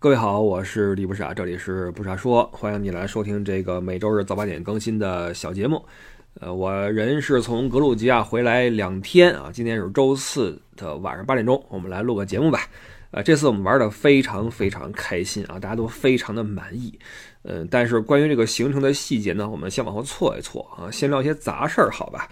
各位好，我是李不傻，这里是不傻说，欢迎你来收听这个每周日早八点更新的小节目。呃，我人是从格鲁吉亚回来两天啊，今天是周四的晚上八点钟，我们来录个节目吧。呃，这次我们玩的非常非常开心啊，大家都非常的满意。嗯，但是关于这个行程的细节呢，我们先往后错一错啊，先聊些杂事儿，好吧？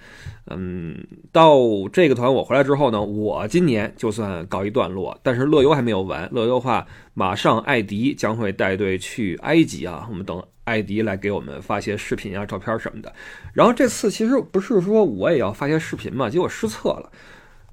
嗯，到这个团我回来之后呢，我今年就算告一段落，但是乐游还没有完。乐游的话，马上艾迪将会带队去埃及啊，我们等艾迪来给我们发些视频啊、照片什么的。然后这次其实不是说我也要发些视频嘛，结果失策了。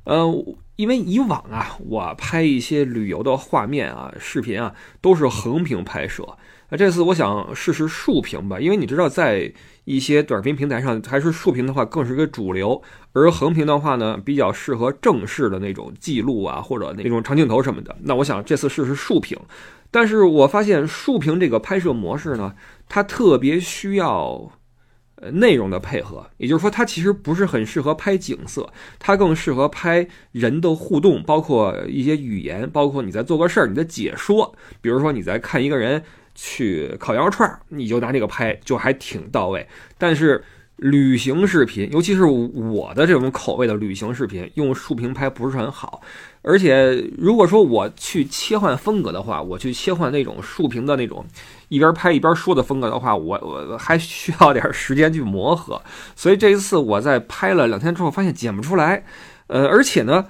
嗯，因为以往啊，我拍一些旅游的画面啊、视频啊，都是横屏拍摄。那这次我想试试竖屏吧，因为你知道，在一些短视频平台上，还是竖屏的话更是个主流，而横屏的话呢，比较适合正式的那种记录啊，或者那种长镜头什么的。那我想这次试试竖屏，但是我发现竖屏这个拍摄模式呢，它特别需要。内容的配合，也就是说，它其实不是很适合拍景色，它更适合拍人的互动，包括一些语言，包括你在做个事儿，你的解说。比如说你在看一个人去烤羊肉串儿，你就拿这个拍，就还挺到位。但是旅行视频，尤其是我的这种口味的旅行视频，用竖屏拍不是很好。而且如果说我去切换风格的话，我去切换那种竖屏的那种。一边拍一边说的风格的话，我我还需要点时间去磨合，所以这一次我在拍了两天之后，发现剪不出来。呃，而且呢，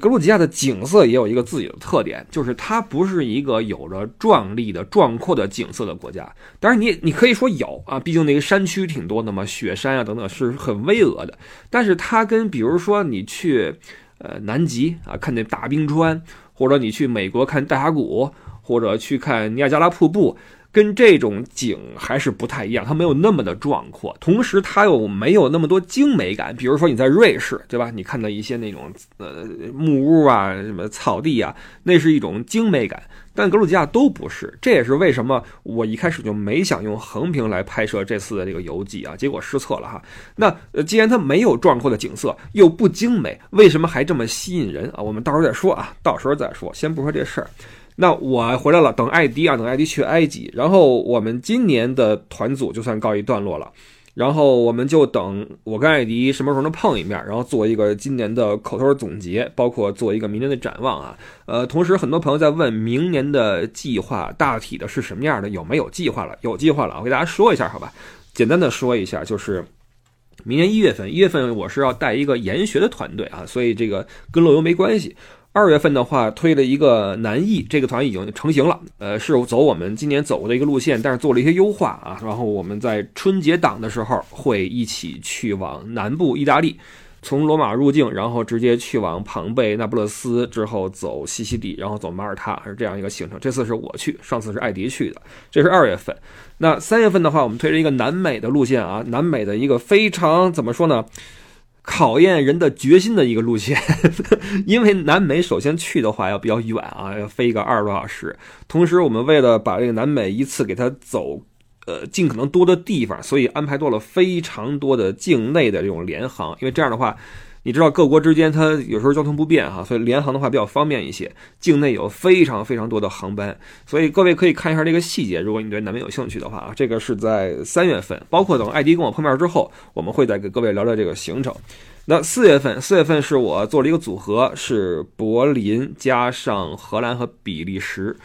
格鲁吉亚的景色也有一个自己的特点，就是它不是一个有着壮丽的、壮阔的景色的国家。当然，你你可以说有啊，毕竟那个山区挺多的嘛，雪山啊等等是很巍峨的。但是它跟比如说你去呃南极啊看那大冰川，或者你去美国看大峡谷，或者去看尼亚加拉瀑布。跟这种景还是不太一样，它没有那么的壮阔，同时它又没有那么多精美感。比如说你在瑞士，对吧？你看到一些那种呃木屋啊、什么草地啊，那是一种精美感。但格鲁吉亚都不是，这也是为什么我一开始就没想用横屏来拍摄这次的这个游记啊，结果失策了哈。那既然它没有壮阔的景色，又不精美，为什么还这么吸引人啊？我们到时候再说啊，到时候再说，先不说这事儿。那我回来了，等艾迪啊，等艾迪去埃及，然后我们今年的团组就算告一段落了，然后我们就等我跟艾迪什么时候能碰一面，然后做一个今年的口头总结，包括做一个明年的展望啊。呃，同时很多朋友在问明年的计划大体的是什么样的，有没有计划了？有计划了，我给大家说一下，好吧？简单的说一下，就是明年一月份，一月份我是要带一个研学的团队啊，所以这个跟乐游没关系。二月份的话，推了一个南艺，这个团已经成型了。呃，是走我们今年走过的一个路线，但是做了一些优化啊。然后我们在春节档的时候会一起去往南部意大利，从罗马入境，然后直接去往庞贝、那不勒斯，之后走西西里，然后走马耳他，是这样一个行程。这次是我去，上次是艾迪去的。这是二月份。那三月份的话，我们推了一个南美的路线啊，南美的一个非常怎么说呢？考验人的决心的一个路线，因为南美首先去的话要比较远啊，要飞一个二十多小时。同时，我们为了把这个南美一次给它走，呃，尽可能多的地方，所以安排多了非常多的境内的这种联航，因为这样的话。你知道各国之间它有时候交通不便哈，所以联航的话比较方便一些。境内有非常非常多的航班，所以各位可以看一下这个细节。如果你对南美有兴趣的话啊，这个是在三月份，包括等艾迪跟我碰面之后，我们会再给各位聊聊这个行程。那四月份，四月份是我做了一个组合，是柏林加上荷兰和比利时。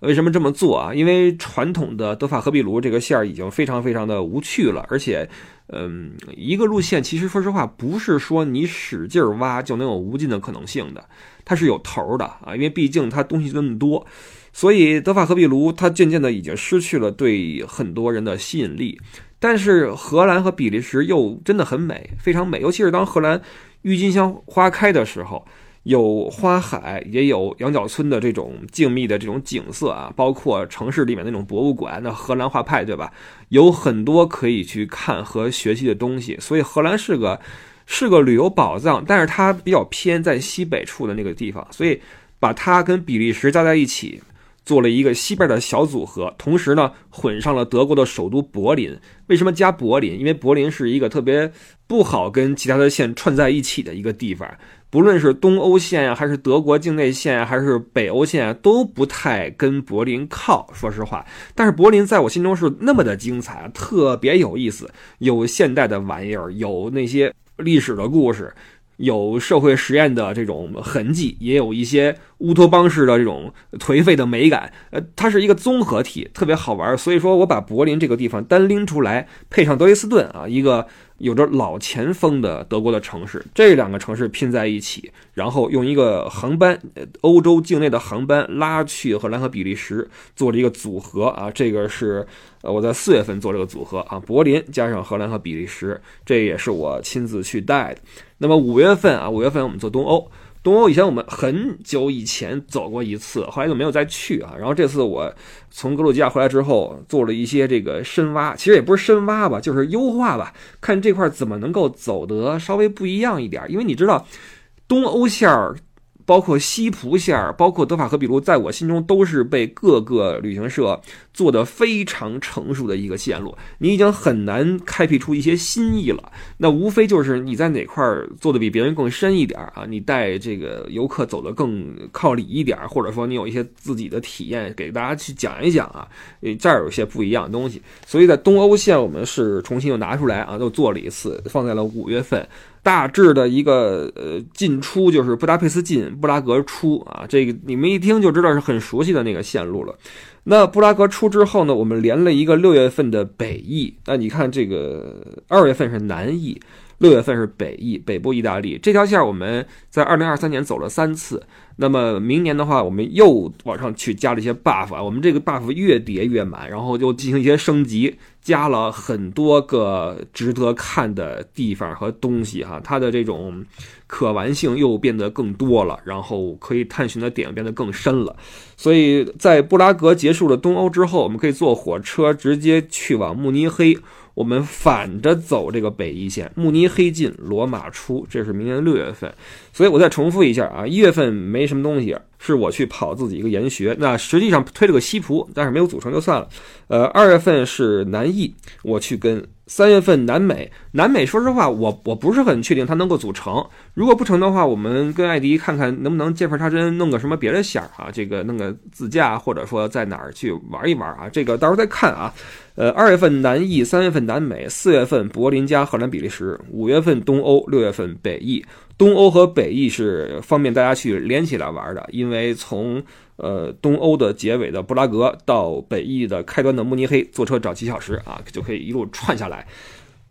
为什么这么做啊？因为传统的德法和比卢这个线儿已经非常非常的无趣了，而且，嗯，一个路线其实说实话不是说你使劲挖就能有无尽的可能性的，它是有头的啊，因为毕竟它东西那么多，所以德法和壁炉它渐渐的已经失去了对很多人的吸引力。但是荷兰和比利时又真的很美，非常美，尤其是当荷兰郁金香花开的时候。有花海，也有羊角村的这种静谧的这种景色啊，包括城市里面那种博物馆，那荷兰画派对吧？有很多可以去看和学习的东西，所以荷兰是个是个旅游宝藏，但是它比较偏在西北处的那个地方，所以把它跟比利时加在一起。做了一个西边的小组合，同时呢混上了德国的首都柏林。为什么加柏林？因为柏林是一个特别不好跟其他的县串在一起的一个地方。不论是东欧线呀，还是德国境内线，还是北欧线，都不太跟柏林靠。说实话，但是柏林在我心中是那么的精彩，特别有意思，有现代的玩意儿，有那些历史的故事。有社会实验的这种痕迹，也有一些乌托邦式的这种颓废的美感。呃，它是一个综合体，特别好玩。所以说我把柏林这个地方单拎出来，配上德累斯顿啊，一个有着老前锋的德国的城市，这两个城市拼在一起，然后用一个航班，欧洲境内的航班拉去荷兰和比利时，做了一个组合啊。这个是呃我在四月份做这个组合啊，柏林加上荷兰和比利时，这也是我亲自去带的。那么五月份啊，五月份我们做东欧，东欧以前我们很久以前走过一次，后来就没有再去啊。然后这次我从格鲁吉亚回来之后，做了一些这个深挖，其实也不是深挖吧，就是优化吧，看这块怎么能够走得稍微不一样一点。因为你知道，东欧线儿。包括西普线儿，包括德法和比卢，在我心中都是被各个旅行社做的非常成熟的一个线路。你已经很难开辟出一些新意了。那无非就是你在哪块儿做的比别人更深一点啊？你带这个游客走得更靠里一点，或者说你有一些自己的体验给大家去讲一讲啊。这儿有些不一样的东西，所以在东欧线我们是重新又拿出来啊，又做了一次，放在了五月份。大致的一个呃进出就是布达佩斯进，布拉格出啊，这个你们一听就知道是很熟悉的那个线路了。那布拉格出之后呢，我们连了一个六月份的北翼。那你看这个二月份是南翼，六月份是北翼，北部意大利这条线我们在二零二三年走了三次。那么明年的话，我们又往上去加了一些 buff 啊，我们这个 buff 越叠越满，然后就进行一些升级。加了很多个值得看的地方和东西哈，它的这种可玩性又变得更多了，然后可以探寻的点变得更深了。所以在布拉格结束了东欧之后，我们可以坐火车直接去往慕尼黑。我们反着走这个北一线，慕尼黑进，罗马出，这是明年六月份。所以我再重复一下啊，一月份没什么东西，是我去跑自己一个研学。那实际上推了个西葡，但是没有组成就算了。呃，二月份是南艺，我去跟。三月份南美，南美说实话，我我不是很确定它能够组成。如果不成的话，我们跟艾迪看看能不能见缝插针，弄个什么别的线儿啊？这个弄个自驾，或者说在哪儿去玩一玩啊？这个到时候再看啊。呃，二月份南艺，三月份南美，四月份柏林加荷兰比利时，五月份东欧，六月份北艺。东欧和北艺是方便大家去连起来玩的，因为从呃，东欧的结尾的布拉格到北翼的开端的慕尼黑，坐车找几小时啊，就可以一路串下来。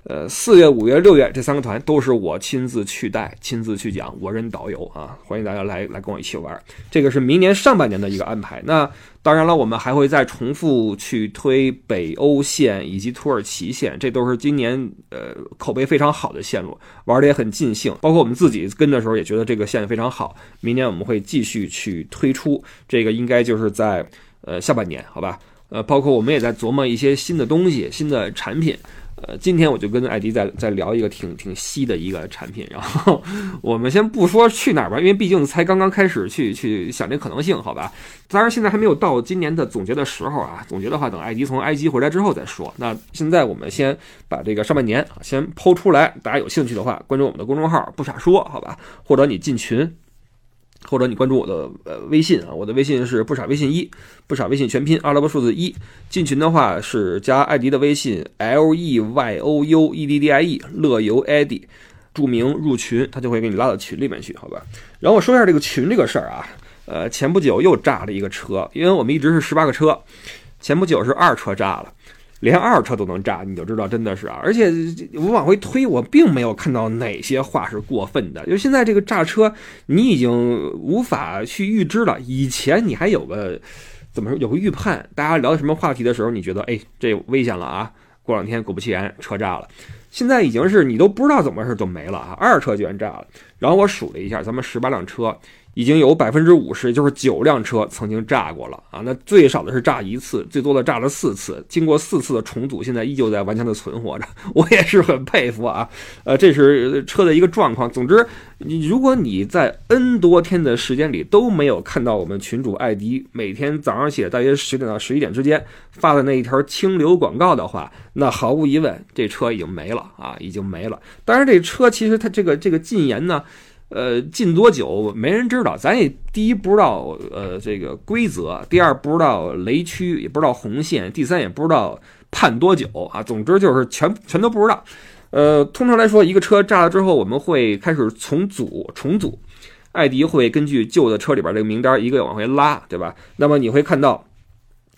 呃，四月、五月、六月这三个团都是我亲自去带、亲自去讲，我任导游啊，欢迎大家来来跟我一起玩。这个是明年上半年的一个安排。那当然了，我们还会再重复去推北欧线以及土耳其线，这都是今年呃口碑非常好的线路，玩的也很尽兴。包括我们自己跟的时候也觉得这个线非常好。明年我们会继续去推出，这个应该就是在呃下半年，好吧？呃，包括我们也在琢磨一些新的东西、新的产品。呃，今天我就跟艾迪在在聊一个挺挺稀的一个产品，然后 我们先不说去哪儿吧，因为毕竟才刚刚开始去去想这可能性，好吧？当然现在还没有到今年的总结的时候啊，总结的话等艾迪从埃及回来之后再说。那现在我们先把这个上半年先抛出来，大家有兴趣的话关注我们的公众号“不傻说”，好吧？或者你进群。或者你关注我的呃微信啊，我的微信是不傻微信一，不傻微信全拼阿拉伯数字一。进群的话是加艾迪的微信 L E Y O U E D D I E 乐游艾迪，注明入群，他就会给你拉到群里面去，好吧？然后我说一下这个群这个事儿啊，呃，前不久又炸了一个车，因为我们一直是十八个车，前不久是二车炸了。连二车都能炸，你就知道真的是啊！而且我往回推，我并没有看到哪些话是过分的。就现在这个炸车，你已经无法去预知了。以前你还有个怎么说，有个预判，大家聊什么话题的时候，你觉得哎，这危险了啊！过两天果不其然，车炸了。现在已经是你都不知道怎么回事就没了啊！二车居然炸了。然后我数了一下，咱们十八辆车。已经有百分之五十，就是九辆车曾经炸过了啊！那最少的是炸一次，最多的炸了四次。经过四次的重组，现在依旧在顽强的存活着，我也是很佩服啊！呃，这是车的一个状况。总之，你如果你在 N 多天的时间里都没有看到我们群主艾迪每天早上写大约十点到十一点之间发的那一条清流广告的话，那毫无疑问，这车已经没了啊，已经没了。当然，这车其实它这个这个禁言呢。呃，进多久没人知道，咱也第一不知道呃这个规则，第二不知道雷区，也不知道红线，第三也不知道判多久啊。总之就是全全都不知道。呃，通常来说，一个车炸了之后，我们会开始重组重组，艾迪会根据旧的车里边这个名单一个往回拉，对吧？那么你会看到，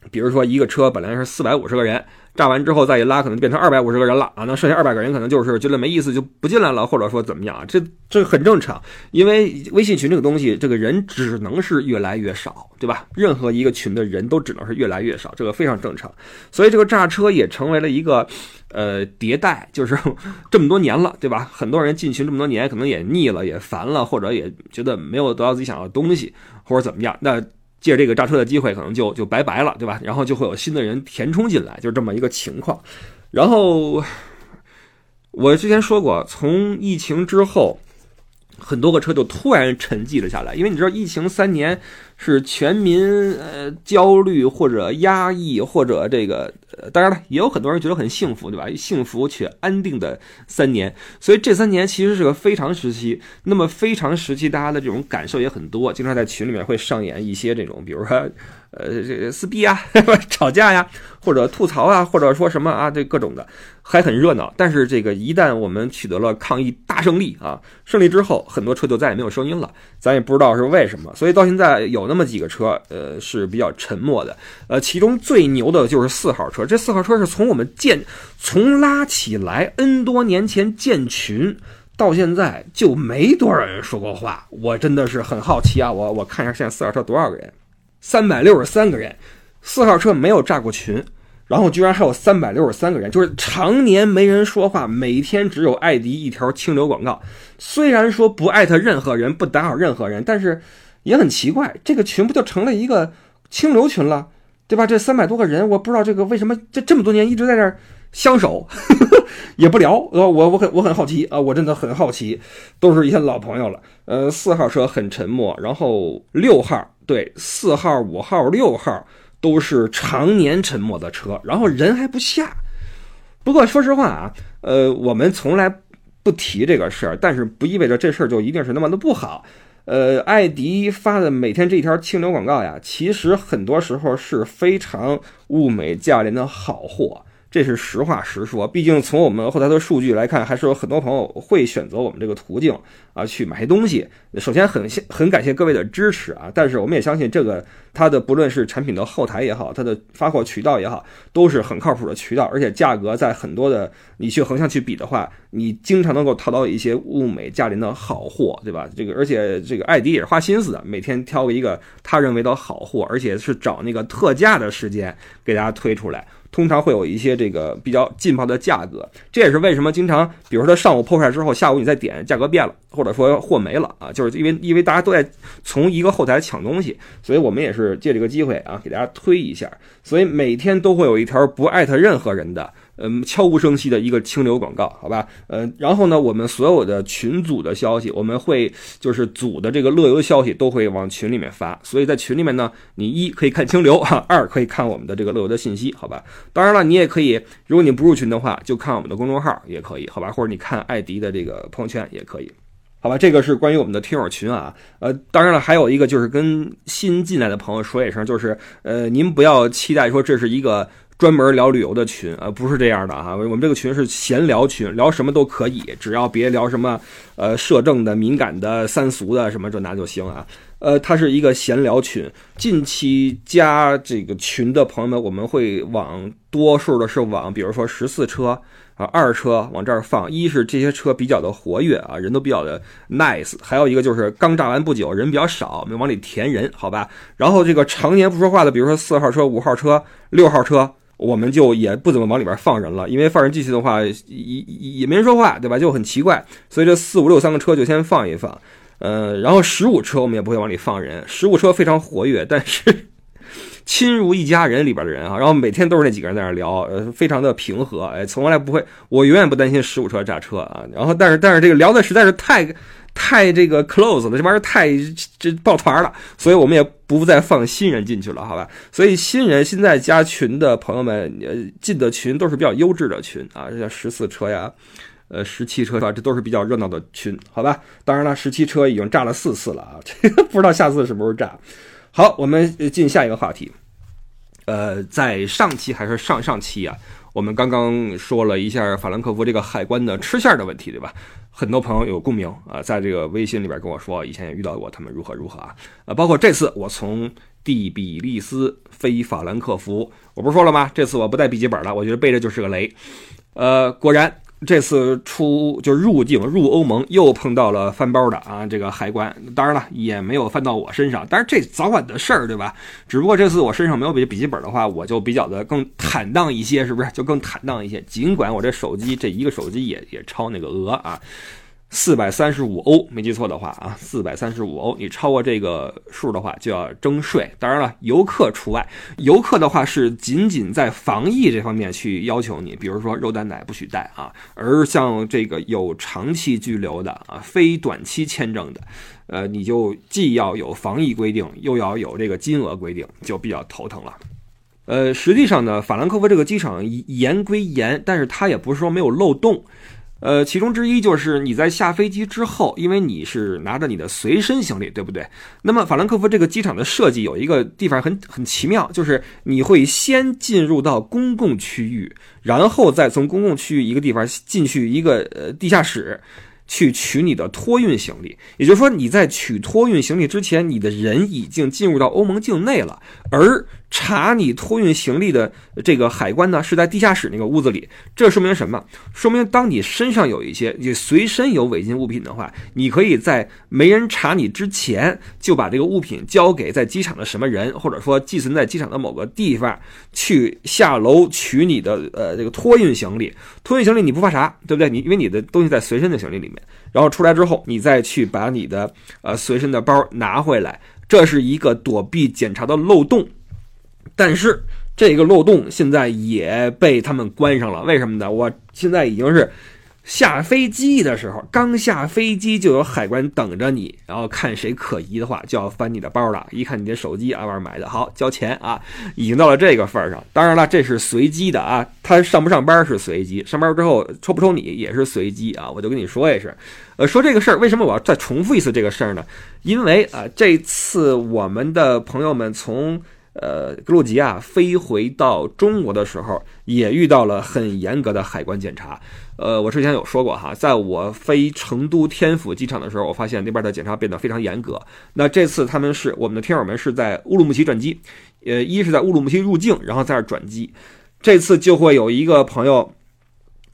比如说一个车本来是四百五十个人。炸完之后再一拉，可能变成二百五十个人了啊！那剩下二百个人可能就是觉得没意思就不进来了，或者说怎么样啊？这这很正常，因为微信群这个东西，这个人只能是越来越少，对吧？任何一个群的人都只能是越来越少，这个非常正常。所以这个炸车也成为了一个呃迭代，就是这么多年了，对吧？很多人进群这么多年，可能也腻了，也烦了，或者也觉得没有得到自己想要的东西，或者怎么样？那。借这个炸车的机会，可能就就拜拜了，对吧？然后就会有新的人填充进来，就是这么一个情况。然后我之前说过，从疫情之后。很多个车就突然沉寂了下来，因为你知道，疫情三年是全民呃焦虑或者压抑或者这个，当然了，也有很多人觉得很幸福，对吧？幸福且安定的三年，所以这三年其实是个非常时期。那么非常时期，大家的这种感受也很多，经常在群里面会上演一些这种，比如说。呃，这撕逼啊，吵架呀，或者吐槽啊，或者说什么啊，这各种的，还很热闹。但是这个一旦我们取得了抗疫大胜利啊，胜利之后，很多车就再也没有声音了，咱也不知道是为什么。所以到现在有那么几个车，呃，是比较沉默的。呃，其中最牛的就是四号车，这四号车是从我们建，从拉起来 N 多年前建群到现在就没多少人说过话。我真的是很好奇啊，我我看一下现在四号车多少个人。三百六十三个人，四号车没有炸过群，然后居然还有三百六十三个人，就是常年没人说话，每天只有艾迪一条清流广告。虽然说不艾特任何人，不打扰任何人，但是也很奇怪，这个群不就成了一个清流群了，对吧？这三百多个人，我不知道这个为什么这这么多年一直在这儿相守，也不聊。呃，我我很我很好奇啊，我真的很好奇，都是一些老朋友了。呃，四号车很沉默，然后六号。对，四号、五号、六号都是常年沉默的车，然后人还不下。不过说实话啊，呃，我们从来不提这个事儿，但是不意味着这事儿就一定是那么的不好。呃，艾迪发的每天这一条清流广告呀，其实很多时候是非常物美价廉的好货。这是实话实说，毕竟从我们后台的数据来看，还是有很多朋友会选择我们这个途径啊去买些东西。首先很很感谢各位的支持啊，但是我们也相信这个它的不论是产品的后台也好，它的发货渠道也好，都是很靠谱的渠道，而且价格在很多的你去横向去比的话，你经常能够淘到一些物美价廉的好货，对吧？这个而且这个艾迪也是花心思的，每天挑一个他认为的好货，而且是找那个特价的时间给大家推出来。通常会有一些这个比较劲爆的价格，这也是为什么经常，比如说他上午破出来之后，下午你再点，价格变了，或者说货没了啊，就是因为因为大家都在从一个后台抢东西，所以我们也是借这个机会啊，给大家推一下，所以每天都会有一条不艾特任何人的。嗯，悄无声息的一个清流广告，好吧？嗯，然后呢，我们所有的群组的消息，我们会就是组的这个乐游消息都会往群里面发，所以在群里面呢，你一可以看清流哈，二可以看我们的这个乐游的信息，好吧？当然了，你也可以，如果你不入群的话，就看我们的公众号也可以，好吧？或者你看艾迪的这个朋友圈也可以，好吧？这个是关于我们的听友群啊，呃，当然了，还有一个就是跟新进来的朋友说一声，就是呃，您不要期待说这是一个。专门聊旅游的群啊，不是这样的哈，我们这个群是闲聊群，聊什么都可以，只要别聊什么呃摄政的、敏感的、三俗的什么这那就行啊。呃，它是一个闲聊群，近期加这个群的朋友们，我们会往多数的是往，比如说十四车啊、二车往这儿放，一是这些车比较的活跃啊，人都比较的 nice，还有一个就是刚炸完不久，人比较少，我们往里填人，好吧？然后这个常年不说话的，比如说四号车、五号车、六号车。我们就也不怎么往里边放人了，因为放人进去的话，也也没人说话，对吧？就很奇怪。所以这四五六三个车就先放一放，呃，然后十五车我们也不会往里放人。十五车非常活跃，但是 亲如一家人里边的人啊，然后每天都是那几个人在那聊，呃，非常的平和，哎，从来不会，我永远不担心十五车炸车啊。然后，但是但是这个聊的实在是太。太这个 close 了，这玩意儿太这抱团了，所以我们也不再放新人进去了，好吧？所以新人现在加群的朋友们，呃，进的群都是比较优质的群啊，像十四车呀，呃，十七车吧，这都是比较热闹的群，好吧？当然了，十七车已经炸了四次了啊，这个不知道下次什么时候炸。好，我们进下一个话题。呃，在上期还是上上期啊，我们刚刚说了一下法兰克福这个海关的吃馅的问题，对吧？很多朋友有共鸣啊，在这个微信里边跟我说，以前也遇到过他们如何如何啊。呃，包括这次我从第比利斯飞法兰克福，我不是说了吗？这次我不带笔记本了，我觉得背着就是个雷。呃，果然。这次出就入境入欧盟又碰到了翻包的啊，这个海关，当然了也没有翻到我身上，但是这早晚的事儿，对吧？只不过这次我身上没有笔笔记本的话，我就比较的更坦荡一些，是不是？就更坦荡一些。尽管我这手机这一个手机也也超那个额啊。四百三十五欧，没记错的话啊，四百三十五欧，你超过这个数的话就要征税。当然了，游客除外。游客的话是仅仅在防疫这方面去要求你，比如说肉蛋奶不许带啊。而像这个有长期居留的啊，非短期签证的，呃，你就既要有防疫规定，又要有这个金额规定，就比较头疼了。呃，实际上呢，法兰克福这个机场严归严，但是它也不是说没有漏洞。呃，其中之一就是你在下飞机之后，因为你是拿着你的随身行李，对不对？那么法兰克福这个机场的设计有一个地方很很奇妙，就是你会先进入到公共区域，然后再从公共区域一个地方进去一个呃地下室。去取你的托运行李，也就是说你在取托运行李之前，你的人已经进入到欧盟境内了。而查你托运行李的这个海关呢，是在地下室那个屋子里。这说明什么？说明当你身上有一些你随身有违禁物品的话，你可以在没人查你之前就把这个物品交给在机场的什么人，或者说寄存在机场的某个地方去下楼取你的呃这个托运行李。托运行李你不怕查，对不对？你因为你的东西在随身的行李里面。然后出来之后，你再去把你的呃随身的包拿回来，这是一个躲避检查的漏洞。但是这个漏洞现在也被他们关上了，为什么呢？我现在已经是。下飞机的时候，刚下飞机就有海关等着你，然后看谁可疑的话，就要翻你的包了。一看你的手机啊，外面买的，好交钱啊，已经到了这个份儿上。当然了，这是随机的啊，他上不上班是随机，上班之后抽不抽你也是随机啊。我就跟你说一声，呃，说这个事儿，为什么我要再重复一次这个事儿呢？因为啊，这次我们的朋友们从。呃，格鲁吉亚飞回到中国的时候，也遇到了很严格的海关检查。呃，我之前有说过哈，在我飞成都天府机场的时候，我发现那边的检查变得非常严格。那这次他们是我们的听友们是在乌鲁木齐转机，呃，一是在乌鲁木齐入境，然后在这转机。这次就会有一个朋友，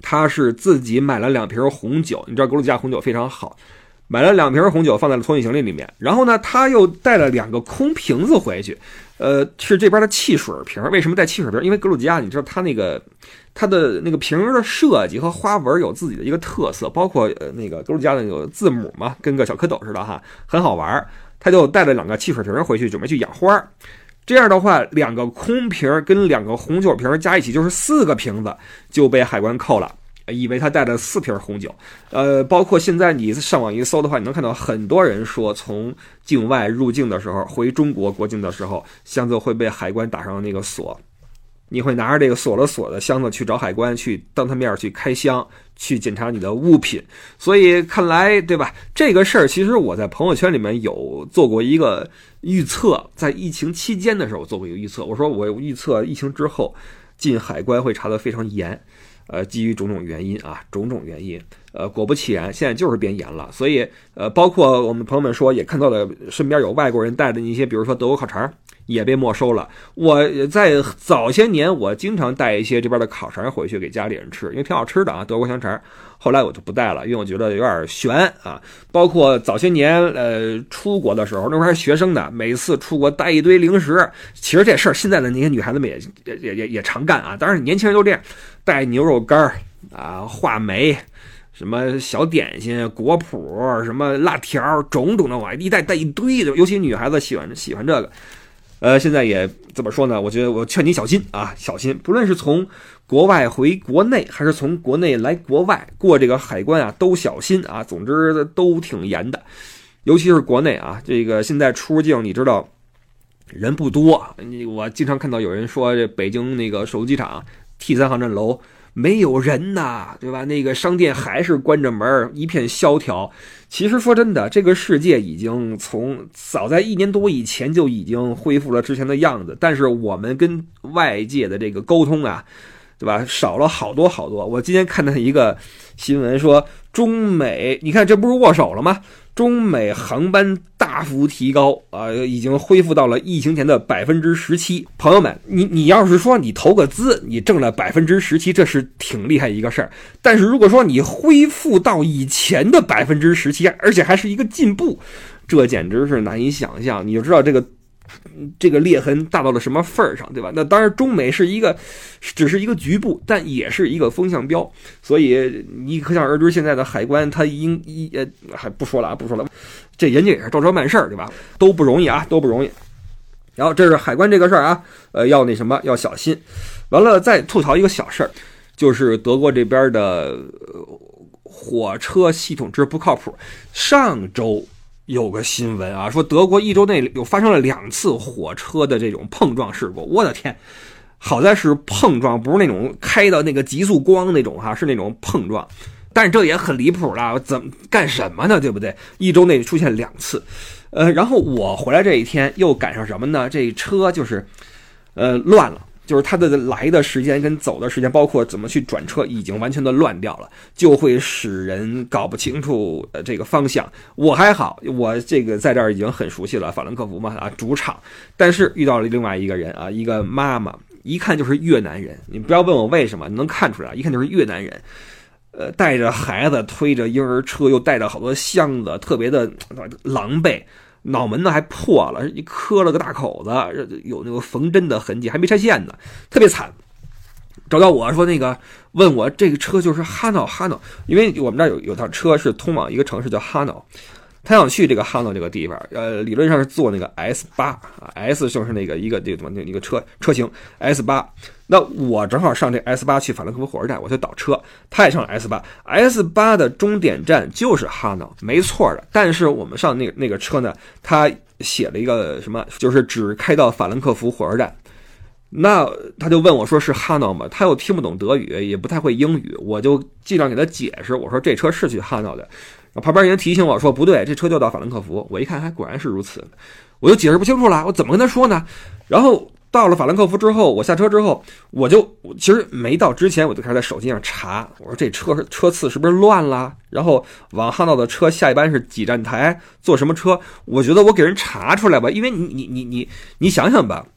他是自己买了两瓶红酒，你知道格鲁吉亚红酒非常好。买了两瓶红酒放在了托运行李里面，然后呢，他又带了两个空瓶子回去，呃，是这边的汽水瓶。为什么带汽水瓶？因为格鲁吉亚，你知道它那个它的那个瓶的设计和花纹有自己的一个特色，包括呃那个格鲁吉亚的那个字母嘛，跟个小蝌蚪似的哈，很好玩。他就带了两个汽水瓶回去，准备去养花。这样的话，两个空瓶跟两个红酒瓶加一起就是四个瓶子，就被海关扣了。以为他带了四瓶红酒，呃，包括现在你上网一搜的话，你能看到很多人说，从境外入境的时候，回中国国境的时候，箱子会被海关打上那个锁，你会拿着这个锁了锁的箱子去找海关，去当他面去开箱，去检查你的物品。所以看来，对吧？这个事儿其实我在朋友圈里面有做过一个预测，在疫情期间的时候做过一个预测，我说我预测疫情之后进海关会查得非常严。呃，基于种种原因啊，种种原因，呃，果不其然，现在就是变严了。所以，呃，包括我们朋友们说，也看到了身边有外国人带的那些，比如说德国烤肠。也被没收了。我在早些年，我经常带一些这边的烤肠回去给家里人吃，因为挺好吃的啊，德国香肠。后来我就不带了，因为我觉得有点悬啊。包括早些年，呃，出国的时候，那会儿还是学生呢，每次出国带一堆零食。其实这事儿现在的那些女孩子们也也也也常干啊。当然，年轻人都这样，带牛肉干儿啊、话梅、什么小点心、果脯、什么辣条，种种的往一带带一堆的，尤其女孩子喜欢喜欢这个。呃，现在也怎么说呢？我觉得我劝你小心啊，小心！不论是从国外回国内，还是从国内来国外过这个海关啊，都小心啊。总之都挺严的，尤其是国内啊，这个现在出境，你知道人不多。你我经常看到有人说，这北京那个首都机场 T 三航站楼没有人呐，对吧？那个商店还是关着门，一片萧条。其实说真的，这个世界已经从早在一年多以前就已经恢复了之前的样子，但是我们跟外界的这个沟通啊。对吧？少了好多好多。我今天看到一个新闻说，中美，你看这不是握手了吗？中美航班大幅提高啊，已经恢复到了疫情前的百分之十七。朋友们，你你要是说你投个资，你挣了百分之十七，这是挺厉害一个事儿。但是如果说你恢复到以前的百分之十七，而且还是一个进步，这简直是难以想象。你就知道这个。这个裂痕大到了什么份儿上，对吧？那当然，中美是一个，只是一个局部，但也是一个风向标。所以你可想而知，现在的海关它应一呃，还不说了啊，不说了，这人家也是照章办事儿，对吧？都不容易啊，都不容易。然后这是海关这个事儿啊，呃，要那什么，要小心。完了，再吐槽一个小事儿，就是德国这边的火车系统之不靠谱。上周。有个新闻啊，说德国一周内有发生了两次火车的这种碰撞事故。我的天，好在是碰撞，不是那种开的那个极速光那种哈，是那种碰撞。但是这也很离谱了，怎么干什么呢？对不对？一周内出现两次，呃，然后我回来这一天又赶上什么呢？这车就是，呃，乱了。就是它的来的时间跟走的时间，包括怎么去转车，已经完全的乱掉了，就会使人搞不清楚呃这个方向。我还好，我这个在这儿已经很熟悉了，法兰克福嘛啊主场。但是遇到了另外一个人啊，一个妈妈，一看就是越南人。你不要问我为什么，你能看出来，一看就是越南人。呃，带着孩子推着婴儿车，又带着好多箱子，特别的狼狈。脑门子还破了，一磕了个大口子，有那个缝针的痕迹，还没拆线呢，特别惨。找到我说那个，问我这个车就是哈瑙哈瑙，因为我们这儿有有趟车是通往一个城市叫哈瑙。他想去这个哈诺这个地方，呃，理论上是坐那个 S 八啊，S 就是那个一个这个怎么那一个车车型 S 八。那我正好上这 S 八去法兰克福火车站，我就倒车。他也上了 S 八，S 八的终点站就是哈诺，没错的。但是我们上那个那个车呢，他写了一个什么，就是只开到法兰克福火车站。那他就问我说是哈诺吗？他又听不懂德语，也不太会英语，我就尽量给他解释，我说这车是去哈诺的。旁边人提醒我说：“不对，这车就到法兰克福。”我一看，还果然是如此，我就解释不清楚了。我怎么跟他说呢？然后到了法兰克福之后，我下车之后，我就其实没到之前，我就开始在手机上查。我说这车车次是不是乱了？然后往汉道的车下一班是几站台，坐什么车？我觉得我给人查出来吧，因为你你你你你想想吧，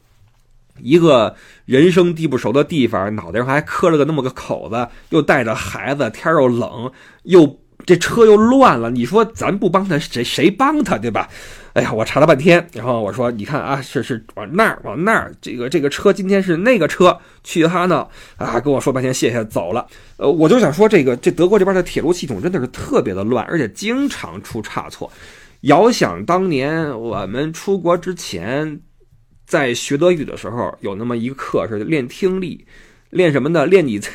一个人生地不熟的地方，脑袋上还磕了个那么个口子，又带着孩子，天又冷又。这车又乱了，你说咱不帮他，谁谁帮他，对吧？哎呀，我查了半天，然后我说，你看啊，是是往那儿，往那儿，这个这个车今天是那个车去哈呢，啊，跟我说半天，谢谢，走了。呃，我就想说，这个这德国这边的铁路系统真的是特别的乱，而且经常出差错。遥想当年我们出国之前，在学德语的时候，有那么一课是练听力，练什么呢？练你。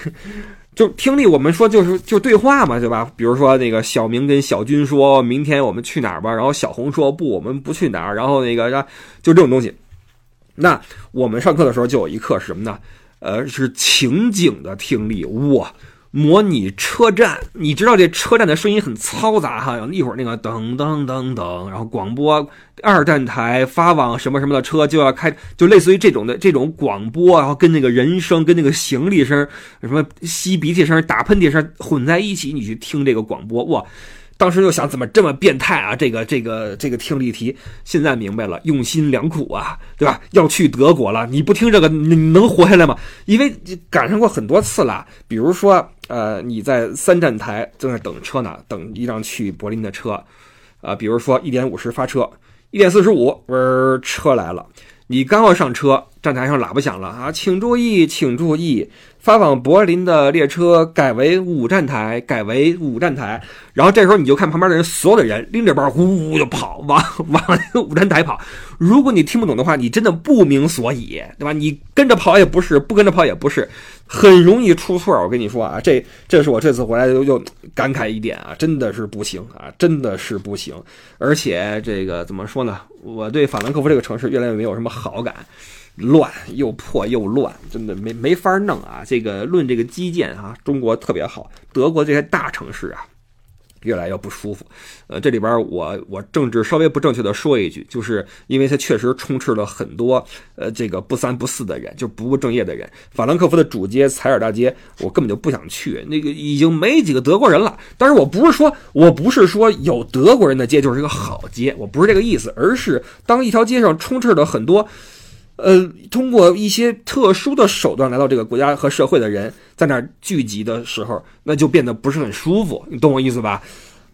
就听力，我们说就是就对话嘛，对吧？比如说那个小明跟小军说明天我们去哪儿吧，然后小红说不，我们不去哪儿。然后那个就这种东西。那我们上课的时候就有一课是什么呢？呃，是情景的听力哇。模拟车站，你知道这车站的声音很嘈杂哈，一会儿那个噔噔噔噔，然后广播二站台发往什么什么的车就要开，就类似于这种的这种广播，然后跟那个人声、跟那个行李声、什么吸鼻涕声、打喷嚏声混在一起，你去听这个广播哇。当时就想怎么这么变态啊？这个这个这个听力题，现在明白了，用心良苦啊，对吧？要去德国了，你不听这个，你能活下来吗？因为赶上过很多次了，比如说，呃，你在三站台正在等车呢，等一辆去柏林的车，啊，比如说一点五十发车，一点四十五，嗡，车来了，你刚要上车，站台上喇叭响了啊，请注意，请注意。发往柏林的列车改为五站台，改为五站台。然后这时候你就看旁边的人，所有的人拎着包呼呼就跑，往 往五站台跑。如果你听不懂的话，你真的不明所以，对吧？你跟着跑也不是，不跟着跑也不是，很容易出错。我跟你说啊，这这是我这次回来又又感慨一点啊，真的是不行啊，真的是不行。而且这个怎么说呢？我对法兰克福这个城市越来越没有什么好感。乱又破又乱，真的没没法弄啊。这个论这个基建啊，中国特别好，德国这些大城市啊。越来越不舒服，呃，这里边我我政治稍微不正确的说一句，就是因为它确实充斥了很多呃这个不三不四的人，就不务正业的人。法兰克福的主街采尔大街，我根本就不想去，那个已经没几个德国人了。但是我不是说我不是说有德国人的街就是一个好街，我不是这个意思，而是当一条街上充斥了很多。呃，通过一些特殊的手段来到这个国家和社会的人，在那儿聚集的时候，那就变得不是很舒服，你懂我意思吧？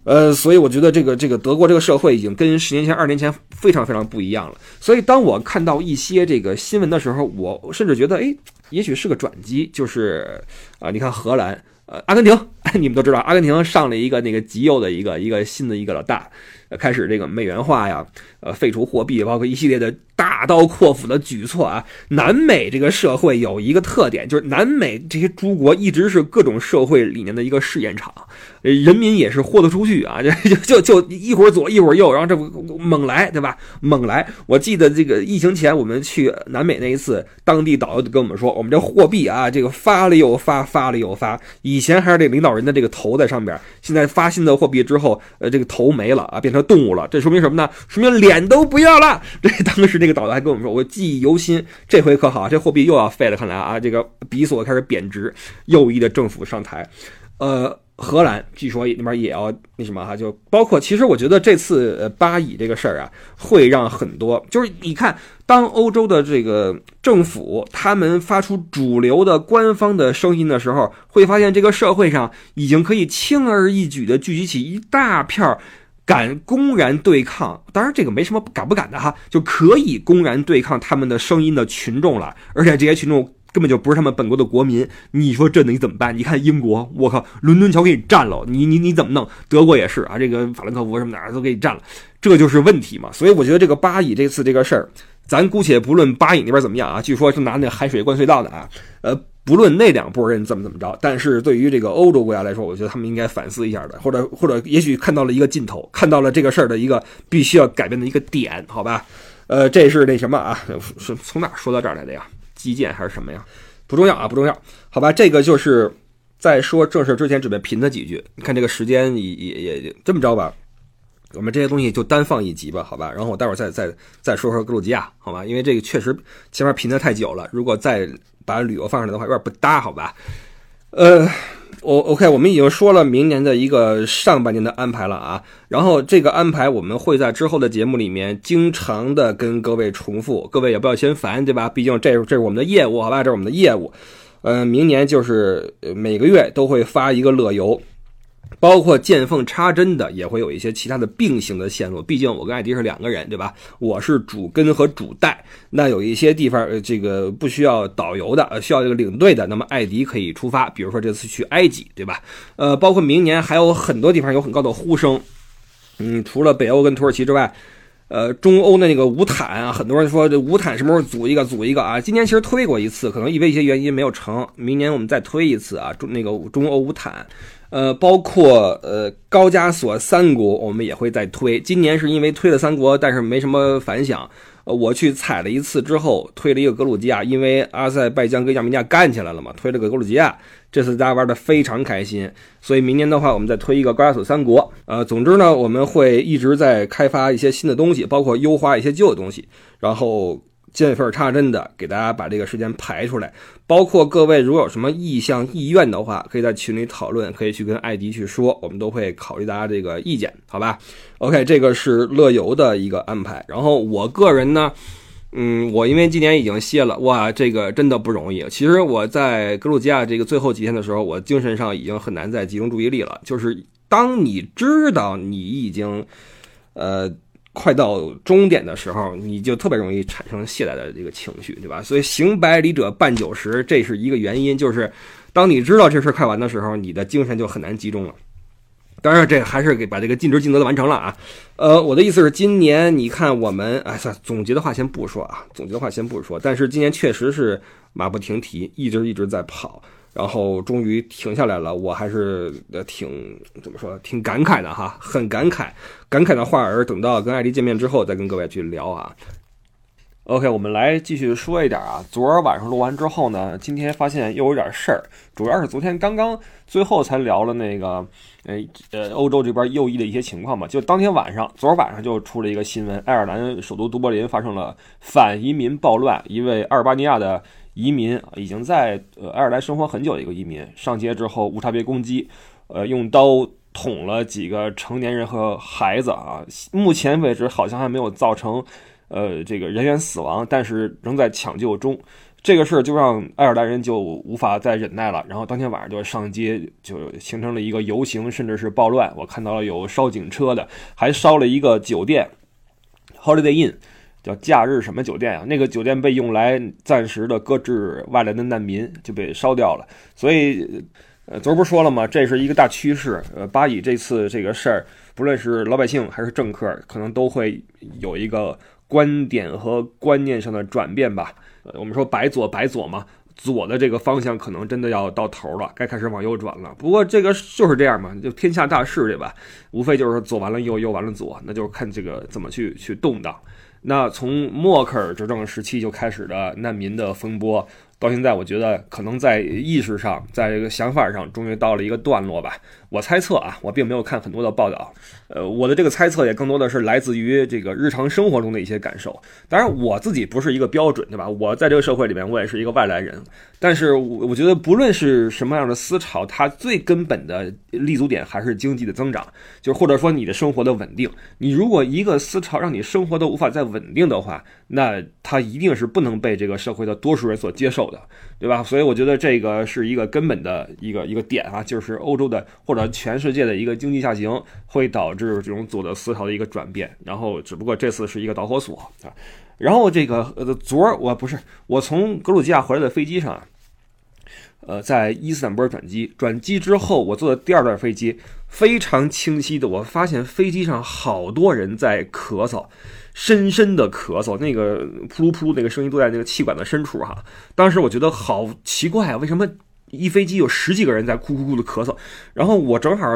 呃，所以我觉得这个这个德国这个社会已经跟十年前、二年前非常非常不一样了。所以当我看到一些这个新闻的时候，我甚至觉得，哎，也许是个转机，就是啊，你看荷兰，呃，阿根廷，你们都知道，阿根廷上了一个那个极右的一个一个新的一个老大，开始这个美元化呀，呃，废除货币，包括一系列的。大刀阔斧的举措啊！南美这个社会有一个特点，就是南美这些诸国一直是各种社会理念的一个试验场，人民也是豁得出去啊！就就就一会儿左一会儿右，然后这猛来，对吧？猛来！我记得这个疫情前我们去南美那一次，当地导游跟我们说，我们这货币啊，这个发了又发，发了又发。以前还是这领导人的这个头在上边，现在发新的货币之后，呃，这个头没了啊，变成动物了。这说明什么呢？说明脸都不要了。这当时那个。导游还跟我们说，我记忆犹新。这回可好，这货币又要废了。看来啊，这个比索开始贬值，右翼的政府上台。呃，荷兰据说那边也要那什么哈，就包括其实我觉得这次巴以这个事儿啊，会让很多就是你看，当欧洲的这个政府他们发出主流的官方的声音的时候，会发现这个社会上已经可以轻而易举的聚集起一大片儿。敢公然对抗，当然这个没什么敢不敢的哈，就可以公然对抗他们的声音的群众了。而且这些群众根本就不是他们本国的国民，你说这你怎么办？你看英国，我靠，伦敦桥给你占了，你你你怎么弄？德国也是啊，这个法兰克福什么的都给你占了，这就是问题嘛。所以我觉得这个巴以这次这个事儿，咱姑且不论巴以那边怎么样啊，据说是拿那海水灌隧道的啊，呃。不论那两拨人怎么怎么着，但是对于这个欧洲国家来说，我觉得他们应该反思一下的，或者或者也许看到了一个尽头，看到了这个事儿的一个必须要改变的一个点，好吧？呃，这是那什么啊？是从哪说到这儿来的呀？基建还是什么呀？不重要啊，不重要，好吧？这个就是在说正事之前准备贫他几句。你看这个时间也也也这么着吧？我们这些东西就单放一集吧，好吧？然后我待会儿再再再说说格鲁吉亚，好吧？因为这个确实前面贫的太久了，如果再把旅游放上来的话，有点不搭，好吧？呃，我 OK，我们已经说了明年的一个上半年的安排了啊。然后这个安排我们会在之后的节目里面经常的跟各位重复，各位也不要嫌烦，对吧？毕竟这这是我们的业务，好吧？这是我们的业务。嗯，明年就是每个月都会发一个乐游。包括见缝插针的，也会有一些其他的并行的线路。毕竟我跟艾迪是两个人，对吧？我是主跟和主带，那有一些地方，呃，这个不需要导游的，呃，需要这个领队的，那么艾迪可以出发。比如说这次去埃及，对吧？呃，包括明年还有很多地方有很高的呼声。嗯，除了北欧跟土耳其之外，呃，中欧的那个乌坦啊，很多人说这乌坦什么时候组一个，组一个啊？今年其实推过一次，可能因为一些原因没有成。明年我们再推一次啊，中那个中欧乌坦。呃，包括呃高加索三国，我们也会再推。今年是因为推了三国，但是没什么反响。呃，我去踩了一次之后，推了一个格鲁吉亚，因为阿塞拜疆跟亚美尼亚干起来了嘛，推了个格鲁吉亚。这次大家玩的非常开心，所以明年的话，我们再推一个高加索三国。呃，总之呢，我们会一直在开发一些新的东西，包括优化一些旧的东西，然后。见缝插针的给大家把这个时间排出来，包括各位如果有什么意向意愿的话，可以在群里讨论，可以去跟艾迪去说，我们都会考虑大家这个意见，好吧？OK，这个是乐游的一个安排。然后我个人呢，嗯，我因为今年已经歇了，哇，这个真的不容易。其实我在格鲁吉亚这个最后几天的时候，我精神上已经很难再集中注意力了。就是当你知道你已经，呃。快到终点的时候，你就特别容易产生懈怠的这个情绪，对吧？所以行百里者半九十，这是一个原因。就是当你知道这事快完的时候，你的精神就很难集中了。当然，这还是给把这个尽职尽责的完成了啊。呃，我的意思是，今年你看我们，哎，算总结的话先不说啊，总结的话先不说。但是今年确实是马不停蹄，一直一直在跑。然后终于停下来了，我还是呃挺怎么说，挺感慨的哈，很感慨，感慨的话儿等到跟艾迪见面之后再跟各位去聊啊。OK，我们来继续说一点啊。昨儿晚上录完之后呢，今天发现又有点事儿，主要是昨天刚刚最后才聊了那个，呃呃，欧洲这边右翼的一些情况嘛。就当天晚上，昨儿晚上就出了一个新闻，爱尔兰首都都柏林发生了反移民暴乱，一位阿尔巴尼亚的移民已经在呃爱尔兰生活很久的一个移民上街之后无差别攻击，呃，用刀捅了几个成年人和孩子啊。目前为止好像还没有造成。呃，这个人员死亡，但是仍在抢救中。这个事儿就让爱尔兰人就无法再忍耐了，然后当天晚上就上街，就形成了一个游行，甚至是暴乱。我看到了有烧警车的，还烧了一个酒店，Holiday Inn，叫假日什么酒店啊？那个酒店被用来暂时的搁置外来的难民，就被烧掉了。所以，呃，昨儿不是说了吗？这是一个大趋势。呃，巴以这次这个事儿，不论是老百姓还是政客，可能都会有一个。观点和观念上的转变吧，呃，我们说白左白左嘛，左的这个方向可能真的要到头了，该开始往右转了。不过这个就是这样嘛，就天下大势对吧？无非就是左完了右，右完了左，那就是看这个怎么去去动荡。那从默克尔执政时期就开始的难民的风波。到现在，我觉得可能在意识上，在这个想法上，终于到了一个段落吧。我猜测啊，我并没有看很多的报道，呃，我的这个猜测也更多的是来自于这个日常生活中的一些感受。当然，我自己不是一个标准，对吧？我在这个社会里面，我也是一个外来人。但是，我我觉得不论是什么样的思潮，它最根本的立足点还是经济的增长，就是或者说你的生活的稳定。你如果一个思潮让你生活都无法再稳定的话，那它一定是不能被这个社会的多数人所接受。的，对吧？所以我觉得这个是一个根本的一个一个点啊，就是欧洲的或者全世界的一个经济下行会导致这种左的思潮的一个转变。然后只不过这次是一个导火索啊。然后这个呃，昨儿我不是我从格鲁吉亚回来的飞机上，呃，在伊斯坦布尔转机，转机之后我坐的第二段飞机，非常清晰的我发现飞机上好多人在咳嗽。深深的咳嗽，那个噗噜噗噜那个声音都在那个气管的深处哈。当时我觉得好奇怪啊，为什么一飞机有十几个人在哭哭哭的咳嗽？然后我正好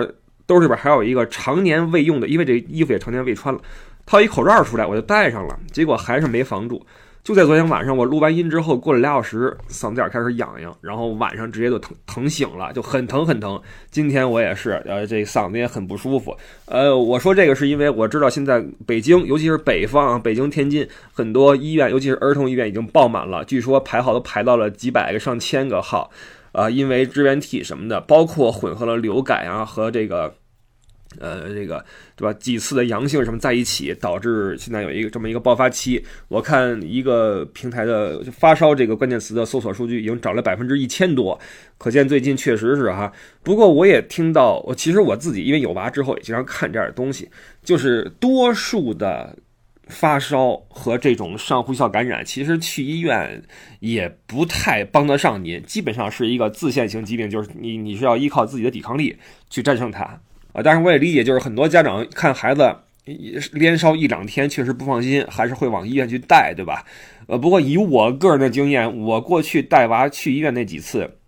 兜里边还有一个常年未用的，因为这衣服也常年未穿了，套一口罩出来我就戴上了，结果还是没防住。就在昨天晚上，我录完音之后，过了俩小时，嗓子眼开始痒痒，然后晚上直接就疼疼醒了，就很疼很疼。今天我也是，呃，这嗓子也很不舒服。呃，我说这个是因为我知道现在北京，尤其是北方，北京、天津很多医院，尤其是儿童医院已经爆满了，据说排号都排到了几百个、上千个号。啊，因为支原体什么的，包括混合了流感啊和这个。呃，这个对吧？几次的阳性什么在一起，导致现在有一个这么一个爆发期。我看一个平台的发烧这个关键词的搜索数据已经涨了百分之一千多，可见最近确实是哈。不过我也听到，我其实我自己因为有娃之后也经常看这样的东西，就是多数的发烧和这种上呼吸道感染，其实去医院也不太帮得上您，基本上是一个自限型疾病，就是你你是要依靠自己的抵抗力去战胜它。啊，但是我也理解，就是很多家长看孩子连烧一两天，确实不放心，还是会往医院去带，对吧？呃，不过以我个人的经验，我过去带娃去医院那几次，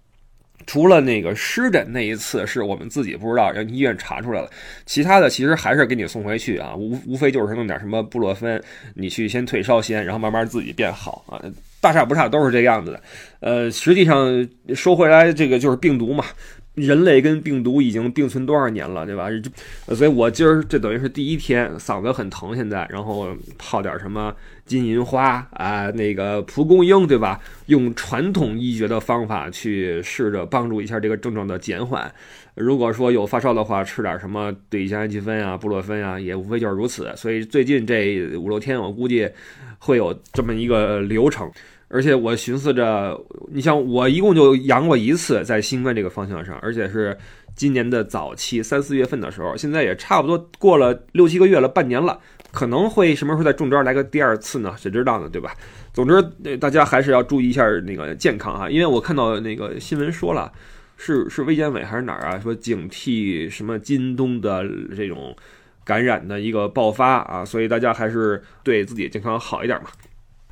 除了那个湿疹那一次是我们自己不知道，让医院查出来了，其他的其实还是给你送回去啊，无无非就是弄点什么布洛芬，你去先退烧先，然后慢慢自己变好啊，大差不差都是这样子的。呃，实际上说回来，这个就是病毒嘛。人类跟病毒已经并存多少年了，对吧？所以我今儿这等于是第一天，嗓子很疼，现在，然后泡点什么金银花啊，那个蒲公英，对吧？用传统医学的方法去试着帮助一下这个症状的减缓。如果说有发烧的话，吃点什么对乙酰氨基酚啊、布洛芬啊，也无非就是如此。所以最近这五六天，我估计会有这么一个流程。而且我寻思着，你像我一共就阳过一次，在新冠这个方向上，而且是今年的早期三四月份的时候，现在也差不多过了六七个月了，半年了，可能会什么时候再中招来个第二次呢？谁知道呢？对吧？总之，大家还是要注意一下那个健康哈，因为我看到那个新闻说了，是是卫健委还是哪儿啊？说警惕什么京东的这种感染的一个爆发啊，所以大家还是对自己健康好一点嘛。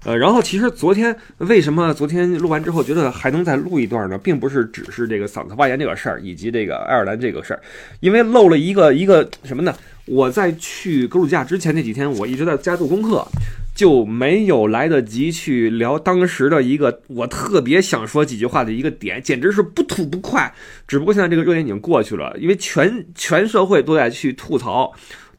呃，然后其实昨天为什么昨天录完之后觉得还能再录一段呢？并不是只是这个嗓子发炎这个事儿，以及这个爱尔兰这个事儿，因为漏了一个一个什么呢？我在去格鲁吉亚之前那几天，我一直在家做功课，就没有来得及去聊当时的一个我特别想说几句话的一个点，简直是不吐不快。只不过现在这个热点已经过去了，因为全全社会都在去吐槽。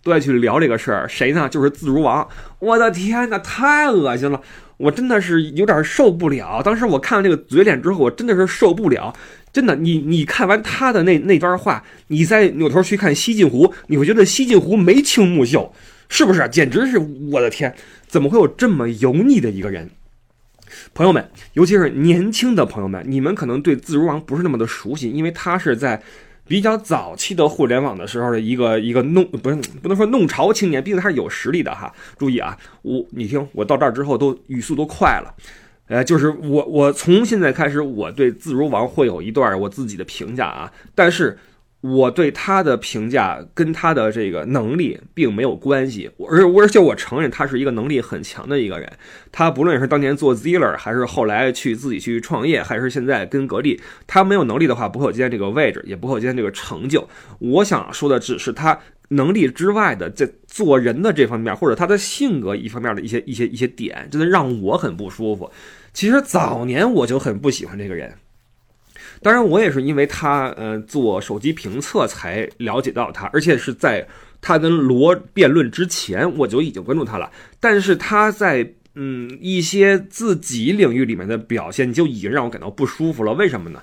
都在去聊这个事儿，谁呢？就是自如王。我的天哪，太恶心了！我真的是有点受不了。当时我看了这个嘴脸之后，我真的是受不了。真的，你你看完他的那那段话，你再扭头去看西晋湖，你会觉得西晋湖眉清目秀，是不是？简直是我的天，怎么会有这么油腻的一个人？朋友们，尤其是年轻的朋友们，你们可能对自如王不是那么的熟悉，因为他是在。比较早期的互联网的时候的一个一个弄不是不能说弄潮青年，毕竟他是有实力的哈。注意啊，我你听我到这儿之后都语速都快了，呃，就是我我从现在开始我对自如王会有一段我自己的评价啊，但是。我对他的评价跟他的这个能力并没有关系，而而且我承认他是一个能力很强的一个人。他不论是当年做 Zeller，还是后来去自己去创业，还是现在跟格力，他没有能力的话，不会有今天这个位置，也不会有今天这个成就。我想说的只是他能力之外的在做人的这方面，或者他的性格一方面的一些一些一些点，真的让我很不舒服。其实早年我就很不喜欢这个人。当然，我也是因为他，呃，做手机评测才了解到他，而且是在他跟罗辩论之前，我就已经关注他了。但是他在，嗯，一些自己领域里面的表现，就已经让我感到不舒服了。为什么呢？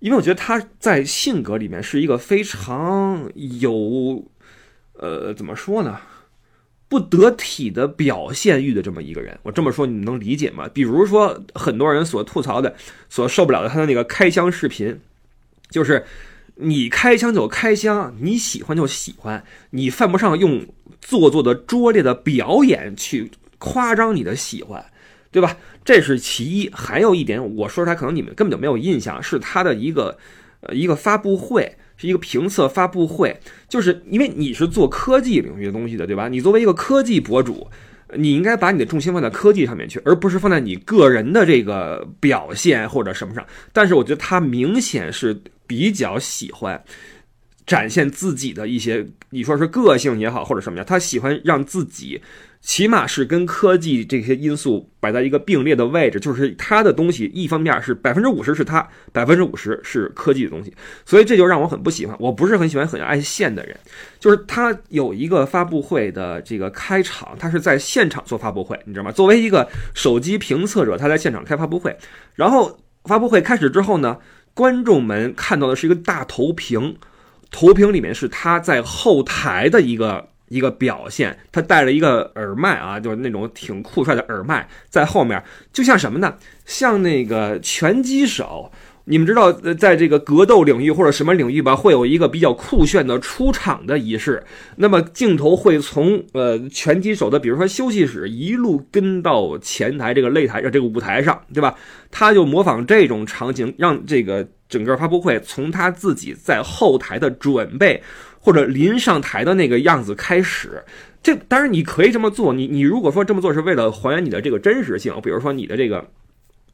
因为我觉得他在性格里面是一个非常有，呃，怎么说呢？不得体的表现欲的这么一个人，我这么说你能理解吗？比如说很多人所吐槽的、所受不了的他的那个开箱视频，就是你开箱就开箱，你喜欢就喜欢，你犯不上用做作的拙劣的表演去夸张你的喜欢，对吧？这是其一。还有一点，我说出来可能你们根本就没有印象，是他的一个呃一个发布会。是一个评测发布会，就是因为你是做科技领域的东西的，对吧？你作为一个科技博主，你应该把你的重心放在科技上面去，而不是放在你个人的这个表现或者什么上。但是我觉得他明显是比较喜欢展现自己的一些，你说是个性也好，或者什么呀，他喜欢让自己。起码是跟科技这些因素摆在一个并列的位置，就是他的东西，一方面是百分之五十是他，百分之五十是科技的东西，所以这就让我很不喜欢。我不是很喜欢很爱现的人，就是他有一个发布会的这个开场，他是在现场做发布会，你知道吗？作为一个手机评测者，他在现场开发布会，然后发布会开始之后呢，观众们看到的是一个大投屏，投屏里面是他在后台的一个。一个表现，他戴了一个耳麦啊，就是那种挺酷帅的耳麦，在后面，就像什么呢？像那个拳击手，你们知道，在这个格斗领域或者什么领域吧，会有一个比较酷炫的出场的仪式。那么镜头会从呃拳击手的，比如说休息室，一路跟到前台这个擂台上这个舞台上，对吧？他就模仿这种场景，让这个整个发布会从他自己在后台的准备。或者临上台的那个样子开始，这当然你可以这么做。你你如果说这么做是为了还原你的这个真实性，比如说你的这个，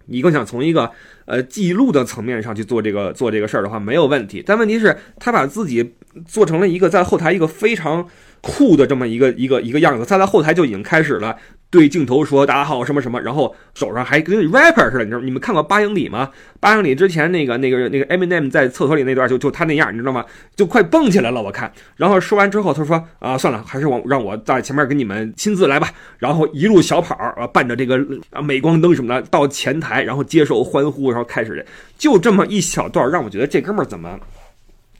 你更想从一个呃记录的层面上去做这个做这个事儿的话，没有问题。但问题是，他把自己做成了一个在后台一个非常酷的这么一个一个一个样子，他在后台就已经开始了。对镜头说：“大家好，什么什么？”然后手上还跟 rapper 似的，你知道？你们看过八英里吗？八英里之前那个那个那个 Eminem 在厕所里那段，就就他那样，你知道吗？就快蹦起来了，我看。然后说完之后，他说：“啊，算了，还是我让我在前面给你们亲自来吧。”然后一路小跑啊，伴着这个啊镁光灯什么的到前台，然后接受欢呼，然后开始。就这么一小段，让我觉得这哥们儿怎么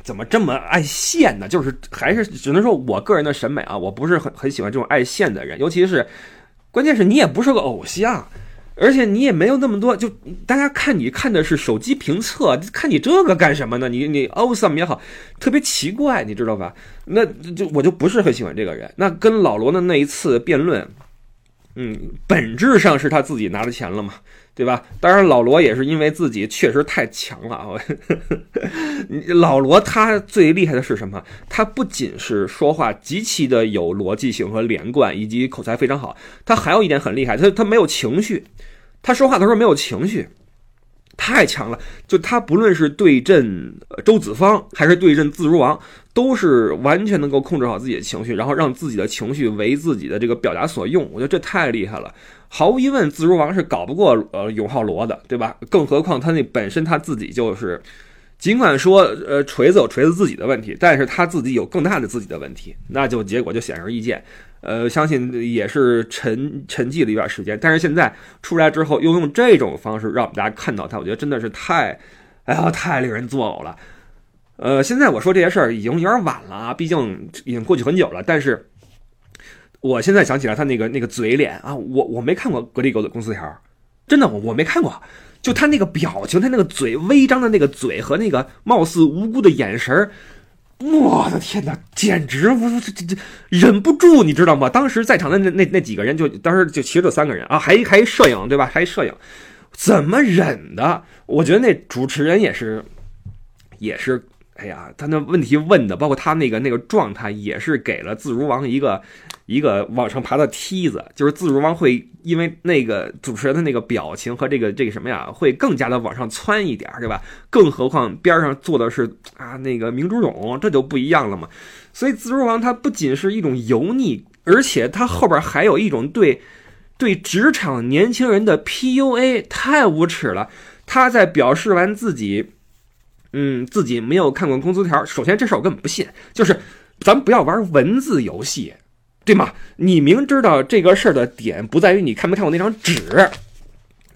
怎么这么爱现呢？就是还是只能说我个人的审美啊，我不是很很喜欢这种爱现的人，尤其是。关键是你也不是个偶像，而且你也没有那么多，就大家看你看的是手机评测，看你这个干什么呢？你你 awesome 也好，特别奇怪，你知道吧？那就我就不是很喜欢这个人。那跟老罗的那一次辩论，嗯，本质上是他自己拿着钱了嘛，对吧？当然，老罗也是因为自己确实太强了啊。老罗他最厉害的是什么？他不仅是说话极其的有逻辑性和连贯，以及口才非常好，他还有一点很厉害，他他没有情绪，他说话的时候没有情绪。太强了！就他不论是对阵周子方，还是对阵自如王，都是完全能够控制好自己的情绪，然后让自己的情绪为自己的这个表达所用。我觉得这太厉害了。毫无疑问，自如王是搞不过呃永浩罗的，对吧？更何况他那本身他自己就是，尽管说呃锤子有锤子自己的问题，但是他自己有更大的自己的问题，那就结果就显而易见。呃，相信也是沉沉寂了一段时间，但是现在出来之后，又用这种方式让我们大家看到他，我觉得真的是太，哎呀，太令人作呕了。呃，现在我说这些事儿已经有点晚了啊，毕竟已经过去很久了。但是我现在想起来他那个那个嘴脸啊，我我没看过格力狗的公司条，真的我我没看过，就他那个表情，他那个嘴微张的那个嘴和那个貌似无辜的眼神。我的天哪，简直我这这这忍不住，你知道吗？当时在场的那那那几个人，就当时就其实就三个人啊，还还摄影对吧？还摄影，怎么忍的？我觉得那主持人也是，也是。哎呀，他那问题问的，包括他那个那个状态，也是给了自如王一个一个往上爬的梯子。就是自如王会因为那个主持人的那个表情和这个这个什么呀，会更加的往上窜一点，对吧？更何况边上坐的是啊那个明珠勇，这就不一样了嘛。所以自如王他不仅是一种油腻，而且他后边还有一种对对职场年轻人的 PUA，太无耻了。他在表示完自己。嗯，自己没有看过工资条。首先，这事我根本不信。就是，咱们不要玩文字游戏，对吗？你明知道这个事儿的点不在于你看没看过那张纸，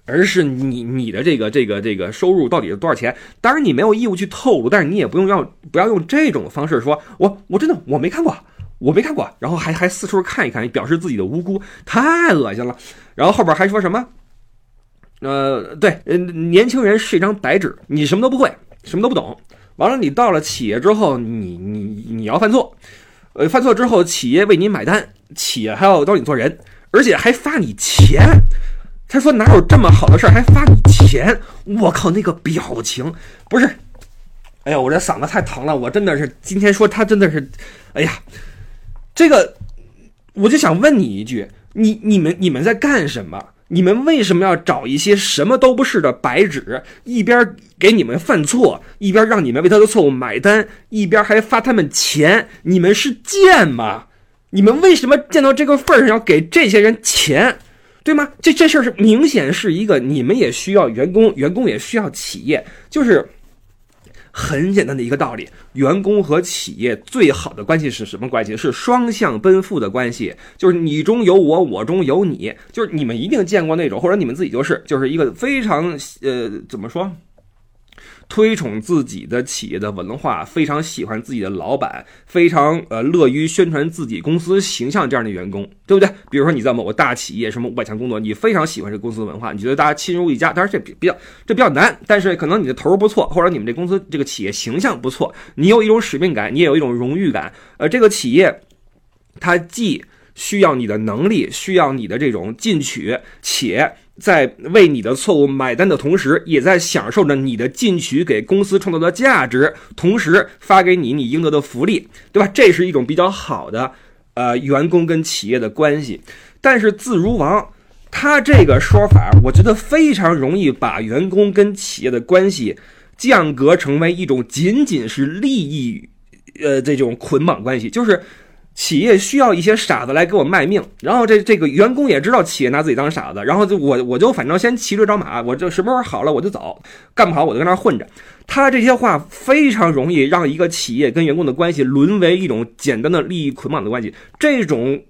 而是你你的这个这个这个收入到底是多少钱。当然，你没有义务去透露，但是你也不用要不要用这种方式说，我我真的我没看过，我没看过，然后还还四处看一看，表示自己的无辜，太恶心了。然后后边还说什么？呃，对，年轻人是一张白纸，你什么都不会。什么都不懂，完了，你到了企业之后，你你你要犯错，呃，犯错之后，企业为你买单，企业还要教你做人，而且还发你钱。他说哪有这么好的事儿还发你钱？我靠，那个表情不是，哎呀，我这嗓子太疼了，我真的是今天说他真的是，哎呀，这个我就想问你一句，你你们你们在干什么？你们为什么要找一些什么都不是的白纸，一边给你们犯错，一边让你们为他的错误买单，一边还发他们钱？你们是贱吗？你们为什么见到这个份上要给这些人钱，对吗？这这事儿是明显是一个，你们也需要员工，员工也需要企业，就是。很简单的一个道理，员工和企业最好的关系是什么关系？是双向奔赴的关系，就是你中有我，我中有你，就是你们一定见过那种，或者你们自己就是，就是一个非常呃，怎么说？推崇自己的企业的文化，非常喜欢自己的老板，非常呃乐于宣传自己公司形象这样的员工，对不对？比如说你在某个大企业什么五百强工作，你非常喜欢这公司的文化，你觉得大家亲如一家。当然这比比较这比较难，但是可能你的头儿不错，或者你们这公司这个企业形象不错，你有一种使命感，你也有一种荣誉感。呃，这个企业它既需要你的能力，需要你的这种进取，且。在为你的错误买单的同时，也在享受着你的进取给公司创造的价值，同时发给你你应得的福利，对吧？这是一种比较好的，呃，员工跟企业的关系。但是自如王他这个说法，我觉得非常容易把员工跟企业的关系降格成为一种仅仅是利益，呃，这种捆绑关系，就是。企业需要一些傻子来给我卖命，然后这这个员工也知道企业拿自己当傻子，然后就我我就反正先骑驴找马，我就什么时候好了我就走，干不好我就跟那混着。他这些话非常容易让一个企业跟员工的关系沦为一种简单的利益捆绑的关系，这种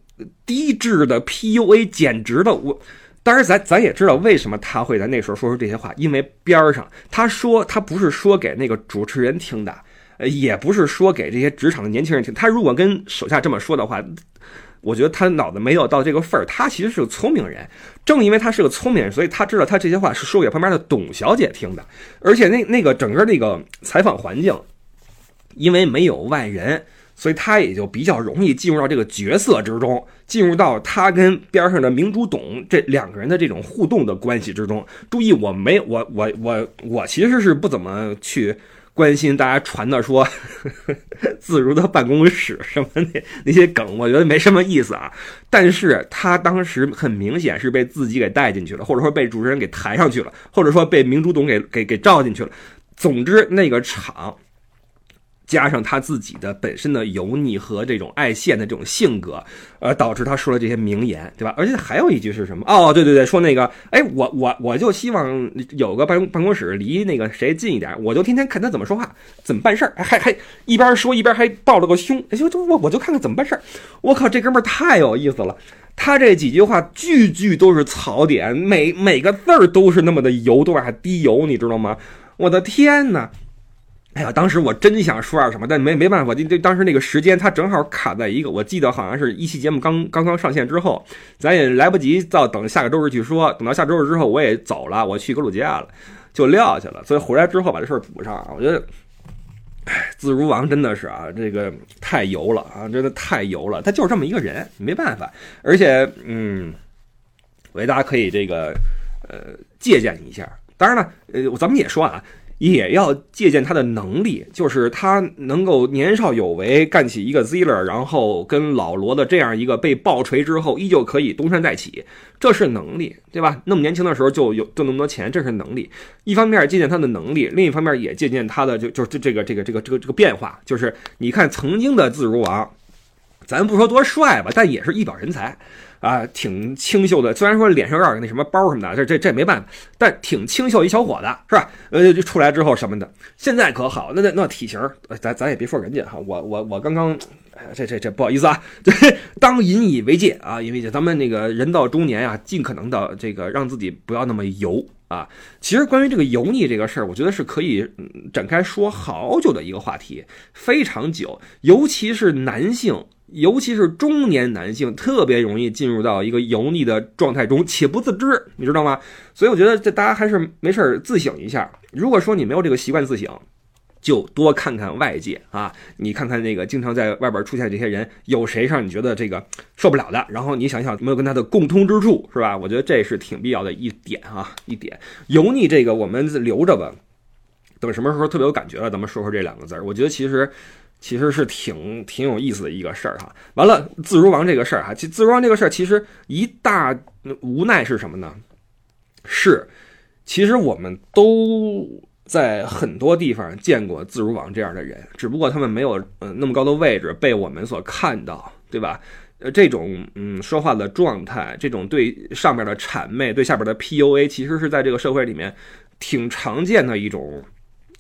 低质的 PUA 简直的我。当然咱咱也知道为什么他会在那时候说出这些话，因为边儿上他说他不是说给那个主持人听的。呃，也不是说给这些职场的年轻人听。他如果跟手下这么说的话，我觉得他脑子没有到这个份儿。他其实是个聪明人，正因为他是个聪明人，所以他知道他这些话是说给旁边的董小姐听的。而且那那个整个那个采访环境，因为没有外人，所以他也就比较容易进入到这个角色之中，进入到他跟边上的明珠董这两个人的这种互动的关系之中。注意，我没我我我我其实是不怎么去。关心大家传的说 自如的办公室什么那那些梗，我觉得没什么意思啊。但是他当时很明显是被自己给带进去了，或者说被主持人给抬上去了，或者说被明珠董给给给照进去了。总之，那个场。加上他自己的本身的油腻和这种爱现的这种性格，呃，导致他说了这些名言，对吧？而且还有一句是什么？哦，对对对，说那个，哎，我我我就希望有个办公办公室离那个谁近一点，我就天天看他怎么说话，怎么办事儿，还还一边说一边还抱了个胸，就就我我就看看怎么办事儿。我靠，这哥们儿太有意思了，他这几句话句句都是槽点，每每个字儿都是那么的油，都往下滴油，你知道吗？我的天哪！哎呀，当时我真想说点什么，但没没办法，就就当时那个时间，他正好卡在一个，我记得好像是一期节目刚刚刚上线之后，咱也来不及到等下个周日去说，等到下周日之后我也走了，我去格鲁吉亚了，就撂下了，所以回来之后把这事儿补上。我觉得，哎，自如王真的是啊，这个太油了啊，真的太油了，他就是这么一个人，没办法。而且，嗯，我觉得大家可以这个呃借鉴一下。当然了，呃，咱们也说啊。也要借鉴他的能力，就是他能够年少有为，干起一个 Ziller，然后跟老罗的这样一个被爆锤之后，依旧可以东山再起，这是能力，对吧？那么年轻的时候就有挣那么多钱，这是能力。一方面借鉴他的能力，另一方面也借鉴他的就就这这个这个这个这个这个变化，就是你看曾经的自如王，咱不说多帅吧，但也是一表人才。啊，挺清秀的，虽然说脸上有点那什么包什么的，这这这没办法，但挺清秀一小伙子，是吧？呃，就出来之后什么的，现在可好，那那那体型，咱咱也别说人家哈，我我我刚刚，这这这不好意思啊，当引以为戒啊，因为咱们那个人到中年啊，尽可能的这个让自己不要那么油啊。其实关于这个油腻这个事儿，我觉得是可以展开说好久的一个话题，非常久，尤其是男性。尤其是中年男性特别容易进入到一个油腻的状态中，且不自知，你知道吗？所以我觉得这大家还是没事自省一下。如果说你没有这个习惯自省，就多看看外界啊，你看看那个经常在外边出现这些人，有谁让你觉得这个受不了的？然后你想想有没有跟他的共通之处，是吧？我觉得这是挺必要的一点啊，一点油腻这个我们留着吧，等什么时候特别有感觉了，咱们说说这两个字儿。我觉得其实。其实是挺挺有意思的一个事儿哈。完了，自如王这个事儿哈，其自如王这个事儿其实一大无奈是什么呢？是，其实我们都在很多地方见过自如王这样的人，只不过他们没有嗯那么高的位置被我们所看到，对吧？呃，这种嗯说话的状态，这种对上面的谄媚，对下边的 PUA，其实是在这个社会里面挺常见的一种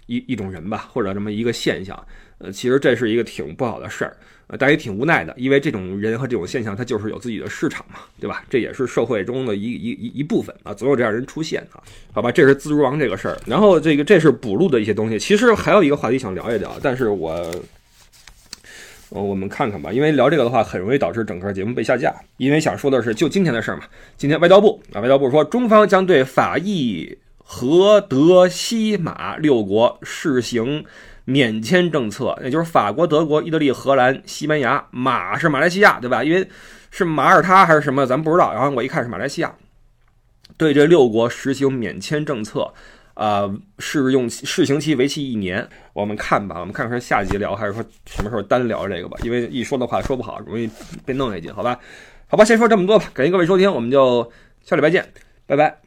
一一种人吧，或者这么一个现象。呃，其实这是一个挺不好的事儿，呃，但也挺无奈的，因为这种人和这种现象，它就是有自己的市场嘛，对吧？这也是社会中的一一一一部分啊，总有这样人出现啊，好吧？这是自如王这个事儿，然后这个这是补录的一些东西，其实还有一个话题想聊一聊，但是我，呃，我们看看吧，因为聊这个的话，很容易导致整个节目被下架，因为想说的是就今天的事儿嘛，今天外交部啊，外交部说中方将对法意和德西马六国试行。免签政策，也就是法国、德国、意大利、荷兰、西班牙，马是马来西亚，对吧？因为是马耳他还是什么，咱不知道。然后我一看是马来西亚，对这六国实行免签政策，啊，试用试行期为期一年。我们看吧，我们看看下集聊还是说什么时候单聊这个吧？因为一说的话说不好，容易被弄下去，好吧？好吧，先说这么多吧。感谢各位收听，我们就下礼拜见，拜拜。